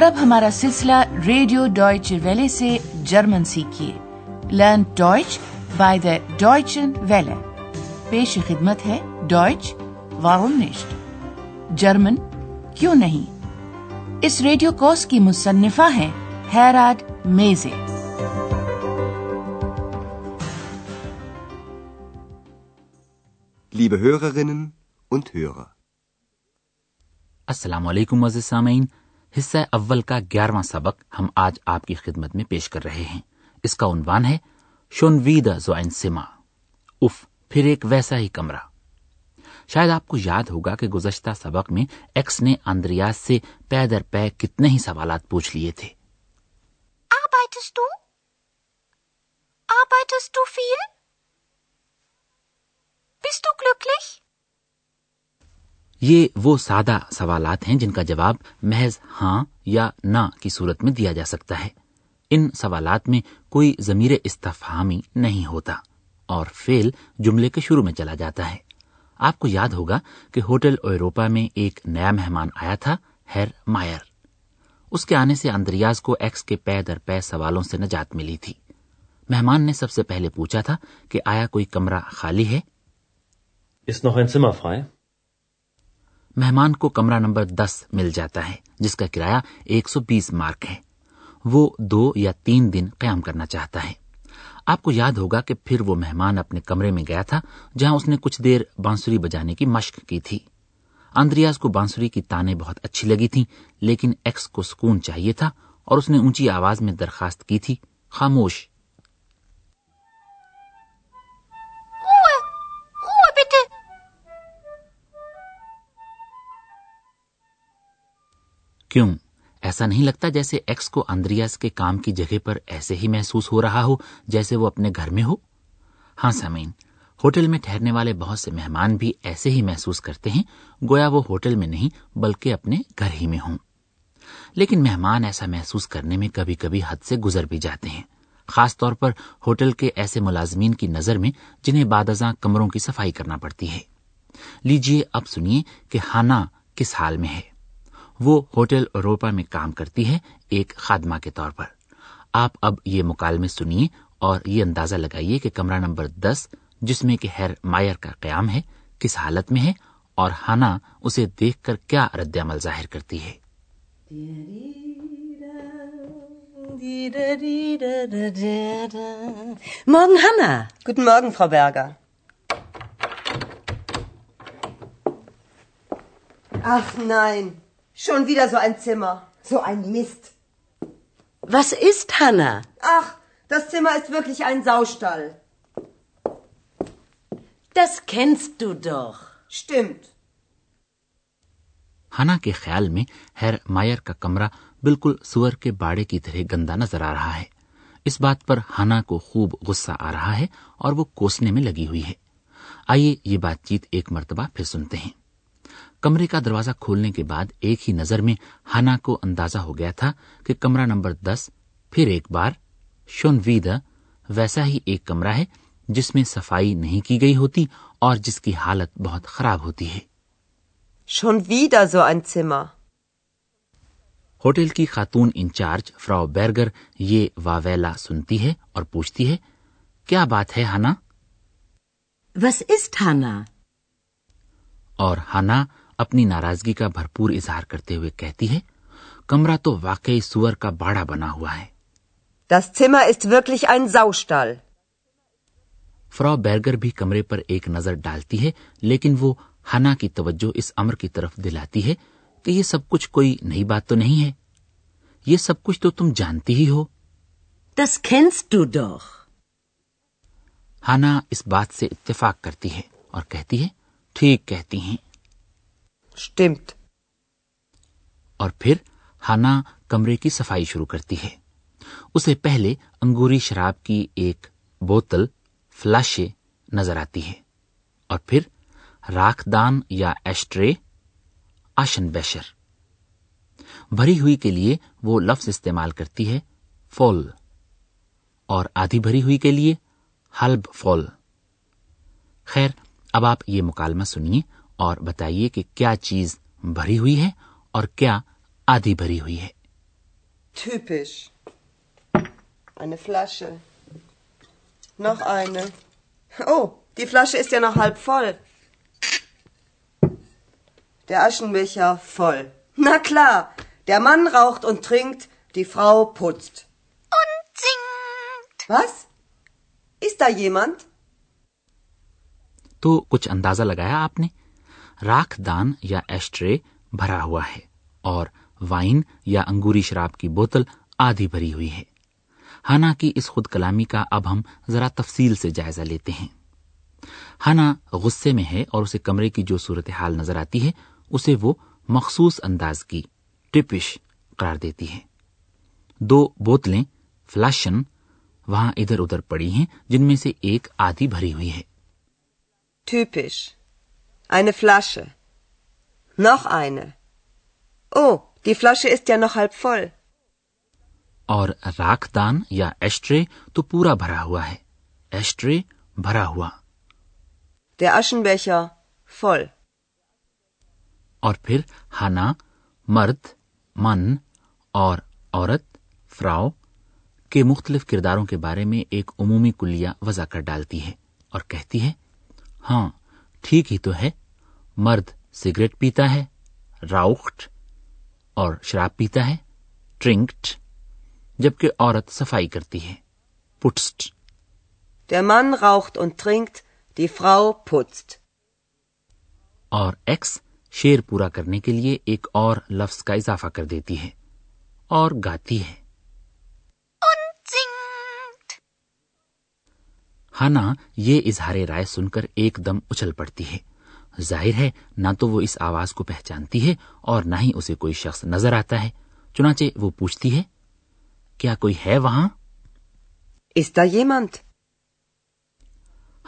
اور اب ہمارا سلسلہ ریڈیو ڈوائچ ویلے سے German سیکھیے۔ Learn Deutsch by the Deutsche Welle. پیش خدمت ہے ڈوائچ وارونشٹ جرمن کیوں نہیں؟ اس ریڈیو کوس کی مصنفہ ہیں حیراد Meese. Liebe Hörerinnen und Hörer. السلام علیکم عزیز سامعین۔ حصہ اول کا گیارہواں سبق ہم آج آپ کی خدمت میں پیش کر رہے ہیں۔ اس کا عنوان ہے شونویدا زوائن سما اف پھر ایک ویسا ہی کمرہ۔ شاید آپ کو یاد ہوگا کہ گزشتہ سبق میں ایکس نے اندریاز سے پے در پے کتنے ہی سوالات پوچھ لیے تھے۔ Bist du glücklich? یہ وہ سادہ سوالات ہیں جن کا جواب محض ہاں یا نہ کی صورت میں دیا جا سکتا ہے۔ ان سوالات میں کوئی ضمیر استفہامی نہیں ہوتا اور فیل جملے کے شروع میں چلا جاتا ہے۔ آپ کو یاد ہوگا کہ ہوٹل اوروپا میں ایک نیا مہمان آیا تھا، ہیر مائر۔ اس کے آنے سے اندریاز کو ایکس کے پے در پے سوالوں سے نجات ملی تھی۔ مہمان نے سب سے پہلے پوچھا تھا کہ آیا کوئی کمرہ خالی ہے؟ مہمان کو کمرہ نمبر دس مل جاتا ہے، جس کا کرایہ ایک سو بیس مارک ہے۔ وہ دو یا تین دن قیام کرنا چاہتا ہے۔ آپ کو یاد ہوگا کہ پھر وہ مہمان اپنے کمرے میں گیا تھا، جہاں اس نے کچھ دیر بانسری بجانے کی مشق کی تھی۔ اندریاز کو بانسری کی تانے بہت اچھی لگی تھیں، لیکن ایکس کو سکون چاہیے تھا اور اس نے اونچی آواز میں درخواست کی تھی، خاموش۔ کیوں؟ ایسا نہیں لگتا جیسے ایکس کو اندریاس کے کام کی جگہ پر ایسے ہی محسوس ہو رہا ہو جیسے وہ اپنے گھر میں ہو؟ ہاں سمین ہوٹل میں ٹھہرنے والے بہت سے مہمان بھی ایسے ہی محسوس کرتے ہیں، گویا وہ ہوٹل میں نہیں بلکہ اپنے گھر ہی میں ہوں۔ لیکن مہمان ایسا محسوس کرنے میں کبھی کبھی حد سے گزر بھی جاتے ہیں، خاص طور پر ہوٹل کے ایسے ملازمین کی نظر میں جنہیں بعد ازاں کمروں کی صفائی کرنا پڑتی ہے۔ لیجیے اب سنیے کہ ہانا کس حال میں ہے۔ وہ ہوٹل روپا میں کام کرتی ہے ایک خادمہ کے طور پر آپ اب یہ مکالمے سنیے اور یہ اندازہ لگائیے کہ کمرہ نمبر دس جس میں کہ ہیر مائر کا قیام ہے کس حالت میں ہے اور ہانا اسے دیکھ کر کیا رد عمل ظاہر کرتی ہے Morgen, Hanna. Guten Morgen, Frau Berger. Ach nein, Schon wieder so ein Zimmer. So ein Mist. Was ist, Hanna? Ach, das Zimmer ist wirklich ein Saustall. Das kennst du doch. Stimmt. ہنا کے خیال میں ہیر مائر کا کمرہ بالکل سور کے باڑے کی طرح گندا نظر آ رہا ہے اس بات پر ہنا کو خوب غصہ آ رہا ہے اور وہ کوسنے میں لگی ہوئی ہے آئیے یہ بات چیت ایک مرتبہ پھر سنتے ہیں کمرے کا دروازہ کھولنے کے بعد ایک ہی نظر میں ہنا کو اندازہ ہو گیا تھا کہ کمرہ نمبر دس پھر ایک بار شون ویدا ویسا ہی ایک کمرہ ہے جس میں صفائی نہیں کی گئی ہوتی اور جس کی حالت بہت خراب ہوتی ہے۔ ہوٹل کی خاتون انچارج فراو بیرگر یہ واویلا سنتی ہے اور پوچھتی ہے کیا بات ہے ہنا؟ وس اسٹ ہنا۔ اور ہنا اپنی ناراضگی کا بھرپور اظہار کرتے ہوئے کہتی ہے کمرہ تو واقعی سور کا باڑا بنا ہوا ہے Das Zimmer ist wirklich ein Saustall. فرا بیرگر بھی کمرے پر ایک نظر ڈالتی ہے لیکن وہ ہنا کی توجہ اس امر کی طرف دلاتی ہے کہ یہ سب کچھ کوئی نئی بات تو نہیں ہے یہ سب کچھ تو تم جانتی ہی ہو Das kennst du doch. ہانا اس بات سے اتفاق کرتی ہے اور کہتی ہے ٹھیک کہتی ہیں stimmt. اور پھر ہانا کمرے کی صفائی شروع کرتی ہے۔ اسے پہلے انگوری شراب کی ایک بوتل فلاشے نظر آتی ہے اور پھر راکھ دان یا ایشٹرے، آشن بیشر۔ بھری ہوئی کے لیے وہ لفظ استعمال کرتی ہے، فول۔ اور آدھی بھری ہوئی کے لیے ہلب فول۔ خیر، اب آپ یہ مکالمہ سنیے۔ اور بتائیے کہ کیا چیز بھری ہوئی ہے اور کیا آدھی بھری ہوئی ہے؟ تو کچھ اندازہ لگایا آپ نے؟ راک دان یا ایشٹرے بھرا ہوا ہے اور وائن یا انگوری شراب کی بوتل آدھی بھری ہوئی ہے۔ حالانکہ اس خود کلامی کا اب ہم ذرا تفصیل سے جائزہ لیتے ہیں۔ ہنا غصے میں ہے اور اسے کمرے کی جو صورتحال نظر آتی ہے، اسے وہ مخصوص انداز کی ٹپش قرار دیتی ہے۔ دو بوتلیں فلاشن وہاں ادھر ادھر پڑی ہیں، جن میں سے ایک آدھی بھری ہوئی ہے۔ ٹپش۔ Eine Flasche. Noch eine. Oh, die Flasche ist ja noch halb voll. اور راکدان یا ایشٹرے تو پورا بھرا ہوا ہے ایشٹرے بھرا ہوا Der Aschenbecher voll. اور پھر ہانا مرد من اور عورت فراؤ کے مختلف کرداروں کے بارے میں ایک عمومی کلیہ وضع کر ڈالتی ہے اور کہتی ہے ہاں ٹھیک ہی تو ہے مرد سگریٹ پیتا ہے راؤخٹ اور شراب پیتا ہے ٹرنکٹ جبکہ عورت صفائی کرتی ہے پٹسٹ۔ Der Mann raucht und trinkt, die Frau putzt. اور ایکس شیر پورا کرنے کے لیے ایک اور لفظ کا اضافہ کر دیتی ہے اور گاتی ہے۔ ہانا یہ اظہار رائے سن کر ایک دم اچھل پڑتی ہے۔ ظاہر ہے نہ تو وہ اس آواز کو پہچانتی ہے اور نہ ہی اسے کوئی شخص نظر آتا ہے۔ چنانچہ وہ پوچھتی ہے کیا کوئی ہے وہاں؟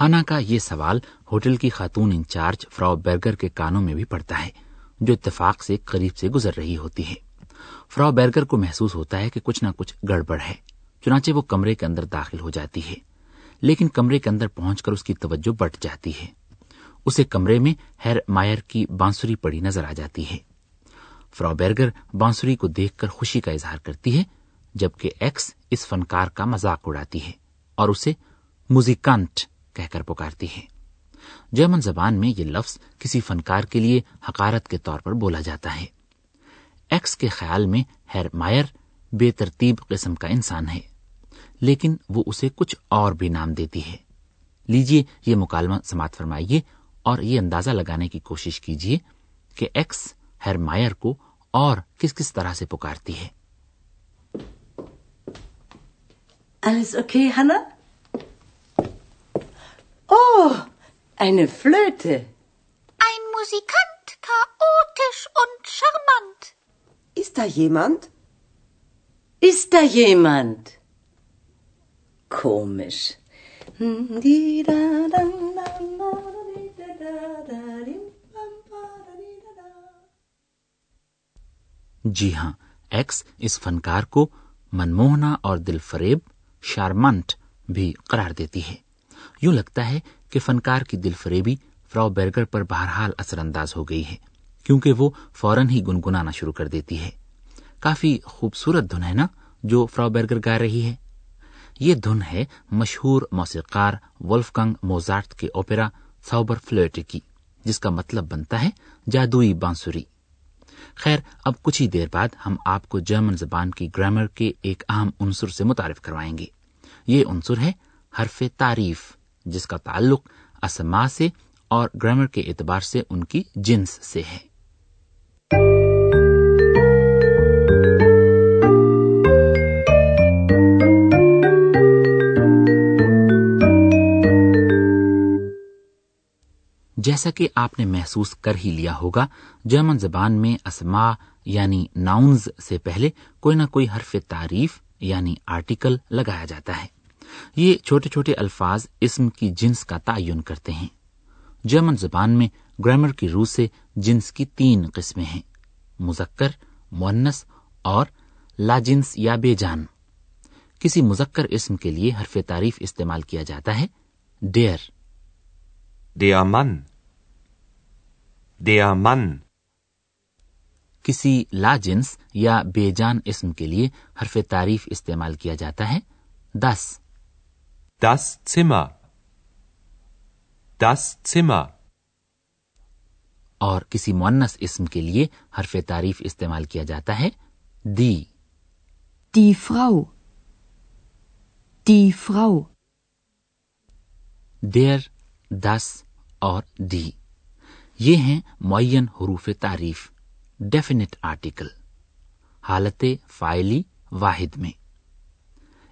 ہانا کا یہ سوال ہوٹل کی خاتون انچارج فرا برگر کے کانوں میں بھی پڑتا ہے جو اتفاق سے قریب سے گزر رہی ہوتی ہے۔ فرا برگر کو محسوس ہوتا ہے کہ کچھ نہ کچھ گڑبڑ ہے چنانچہ وہ کمرے کے اندر داخل ہو جاتی ہے۔ لیکن کمرے کے اندر پہنچ کر اس کی توجہ بٹ جاتی ہے۔ اسے کمرے میں ہیر مائر کی بانسری پڑی نظر آ جاتی ہے۔ فرا بیرگر بانسری کو دیکھ کر خوشی کا اظہار کرتی ہے، جبکہ ایکس اس فنکار کا مذاق اڑاتی ہے اور اسے موزیکانٹ کہہ کر پکارتی ہے۔ جرمن زبان میں یہ لفظ کسی فنکار کے لیے حقارت کے طور پر بولا جاتا ہے۔ ایکس کے خیال میں ہیر مائر بے ترتیب قسم کا انسان ہے، لیکن وہ اسے کچھ اور بھی نام دیتی ہے۔ لیجیے یہ مکالمہ سماعت فرمائیے۔ اور یہ اندازہ لگانے کی کوشش کیجیے کہ ایکس ہر مائر کو اور کس کس طرح سے پکارتی ہے۔ نا موسی منتھ اسٹا Die da, da, da, da. جی ہاں ایکس اس فنکار کو منموہنا اور دل فریب شارمنٹ بھی قرار دیتی ہے۔ یوں لگتا ہے کہ فنکار کی دل فریبی فراو بیرگر پر بہرحال اثر انداز ہو گئی ہے، کیونکہ وہ فوراً ہی گنگنانا شروع کر دیتی ہے۔ کافی خوبصورت دھن ہے نا جو فراو بیرگر گا رہی ہے۔ یہ دھن ہے مشہور موسیقار ولفکنگ موزارٹ کے اوپیرا ساؤبر فلیٹ کی، جس کا مطلب بنتا ہے جادوئی بانسری خیر، اب کچھ ہی دیر بعد ہم آپ کو جرمن زبان کی گرامر کے ایک اہم عنصر سے متعارف کروائیں گے۔ یہ عنصر ہے حرف تعریف، جس کا تعلق اسما سے اور گرامر کے اعتبار سے ان کی جنس سے ہے۔ جیسا کہ آپ نے محسوس کر ہی لیا ہوگا، جرمن زبان میں اسما یعنی ناؤنز سے پہلے کوئی نہ کوئی حرف تعریف یعنی آرٹیکل لگایا جاتا ہے۔ یہ چھوٹے چھوٹے الفاظ اسم کی جنس کا تعین کرتے ہیں۔ جرمن زبان میں گرامر کی روح سے جنس کی تین قسمیں ہیں۔ مذکر مونس اور لاجنس یا بے جان۔ کسی مذکر اسم کے لیے حرف تعریف استعمال کیا جاتا ہے۔ ڈیئر der Mann. کسی لاجنس یا بے جان اسم کے لیے حرف تعریف استعمال کیا جاتا ہے؟ دس۔ دس سما دس سما اور کسی مونس اسم کے لیے حرف تعریف استعمال کیا جاتا ہے؟ دی۔ دی فراو دی فراو دیر دس اور دی۔ یہ ہیں معین حروف تعریف ڈیفینٹ آرٹیکل حالت فائلی واحد میں۔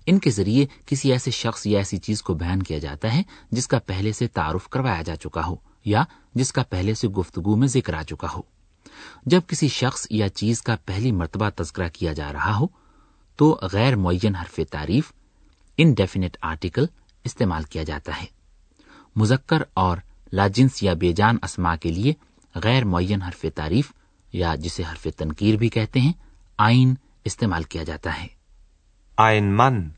ان کے ذریعے کسی ایسے شخص یا ایسی چیز کو بیان کیا جاتا ہے جس کا پہلے سے تعارف کروایا جا چکا ہو یا جس کا پہلے سے گفتگو میں ذکر آ چکا ہو۔ جب کسی شخص یا چیز کا پہلی مرتبہ تذکرہ کیا جا رہا ہو تو غیر معین حرف تعریف انڈیفینٹ آرٹیکل استعمال کیا جاتا ہے۔ مذکر اور لاجنس یا بے جان اسما کے لیے غیر معین حرف تعریف یا جسے حرف تنقیر بھی کہتے ہیں آئین استعمال کیا جاتا ہے۔ آئین من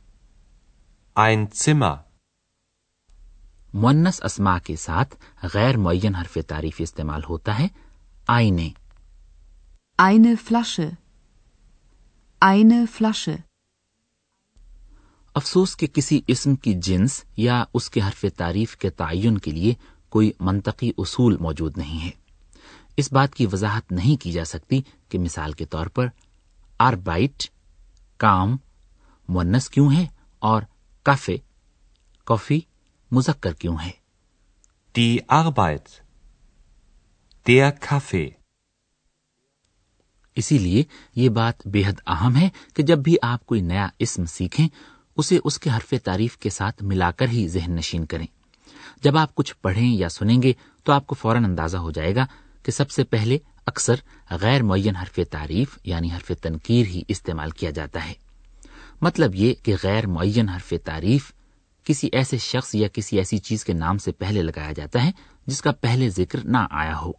آئین سما منس اسما کے ساتھ غیر معین حرف تعریف استعمال ہوتا ہے آئینے۔ فلش فلش افسوس کے کسی اسم کی جنس یا اس کے حرف تعریف کے تعین کے لیے کوئی منطقی اصول موجود نہیں ہے۔ اس بات کی وضاحت نہیں کی جا سکتی کہ مثال کے طور پر آر بائٹ کام منس کیوں ہے اور کافے کافی مذکر کیوں ہے۔ اسی لیے یہ بات بے حد اہم ہے کہ جب بھی آپ کوئی نیا اسم سیکھیں اسے اس کے حرف تعریف کے ساتھ ملا کر ہی ذہن نشین کریں۔ جب آپ کچھ پڑھیں یا سنیں گے تو آپ کو فوراً اندازہ ہو جائے گا کہ سب سے پہلے اکثر غیر معین حرف تعریف یعنی حرف تنقیر ہی استعمال کیا جاتا ہے۔ مطلب یہ کہ غیر معین حرف تعریف کسی ایسے شخص یا کسی ایسی چیز کے نام سے پہلے لگایا جاتا ہے جس کا پہلے ذکر نہ آیا ہو۔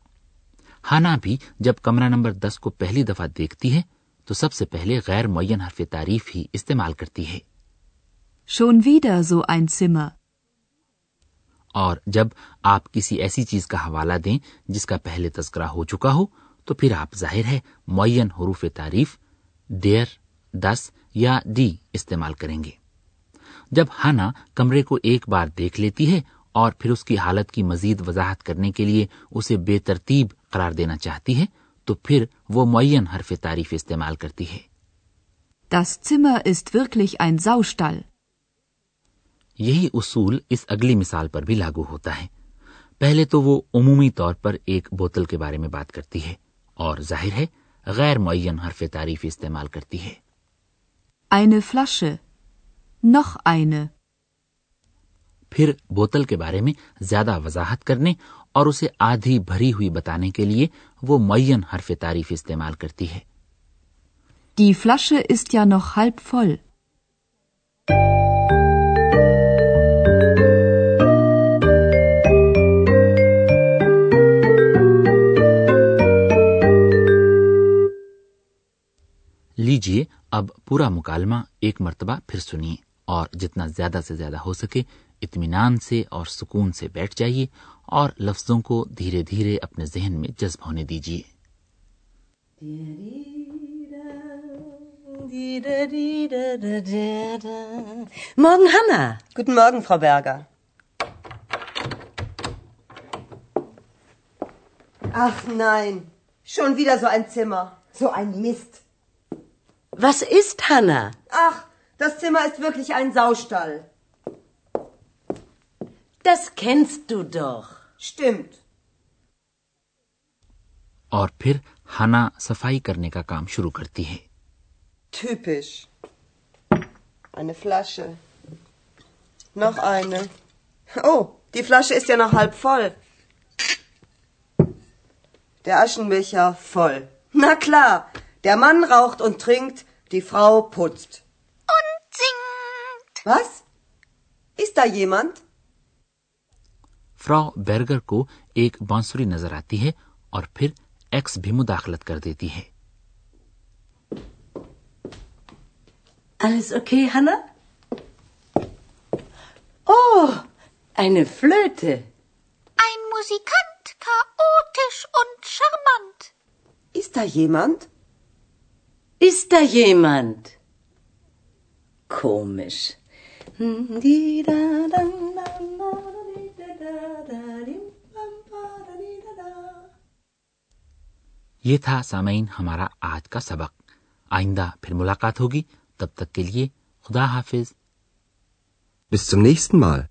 ہانا بھی جب کمرہ نمبر دس کو پہلی دفعہ دیکھتی ہے تو سب سے پہلے غیر معین حرف تعریف ہی استعمال کرتی ہے۔ ein Zimmer. اور جب آپ کسی ایسی چیز کا حوالہ دیں جس کا پہلے تذکرہ ہو چکا ہو، تو پھر آپ ظاہر ہے معین حروف تعریف دیر، دس یا ڈی استعمال کریں گے جب ہانا کمرے کو ایک بار دیکھ لیتی ہے اور پھر اس کی حالت کی مزید وضاحت کرنے کے لیے اسے بے ترتیب قرار دینا چاہتی ہے، تو پھر وہ معین حرف تعریف استعمال کرتی ہے Das Zimmer ist wirklich ein Saustall. یہی اصول اس اگلی مثال پر بھی لاگو ہوتا ہے پہلے تو وہ عمومی طور پر ایک بوتل کے بارے میں بات کرتی ہے اور ظاہر ہے غیر معین حرف تعریف استعمال کرتی ہے eine Flasche, noch eine. پھر بوتل کے بارے میں زیادہ وضاحت کرنے اور اسے آدھی بھری ہوئی بتانے کے لیے وہ معین حرف تعریف استعمال کرتی ہے Die Flasche ist ja noch halb voll. لیجیے اب پورا مکالمہ ایک مرتبہ پھر سنیے اور جتنا زیادہ سے زیادہ ہو سکے اطمینان سے اور سکون سے بیٹھ جائیے اور لفظوں کو دھیرے دھیرے اپنے ذہن میں جذب ہونے دیجیے Morgen, Hanna. Guten Morgen, Frau Berger. Ach nein, schon wieder so ein Zimmer. So ein Mist. نا اور پھر ہانا سفائی کرنے کا کام شروع کرتی ہے۔ Die Frau putzt. Und singt. Was? Ist da jemand? Frau Berger کو ایک بانسری نظر آتی ہے اور پھر ایکس بھی مداخلت کر دیتی ہے Alles okay, Hanna? Oh, eine Flöte. Ein Musikant, chaotisch und charmant. Ist da jemand? Ist da jemand? Komisch. یہ تھا سامعین ہمارا آج کا سبق آئندہ پھر ملاقات ہوگی تب تک کے لیے خدا حافظ Bis zum nächsten Mal.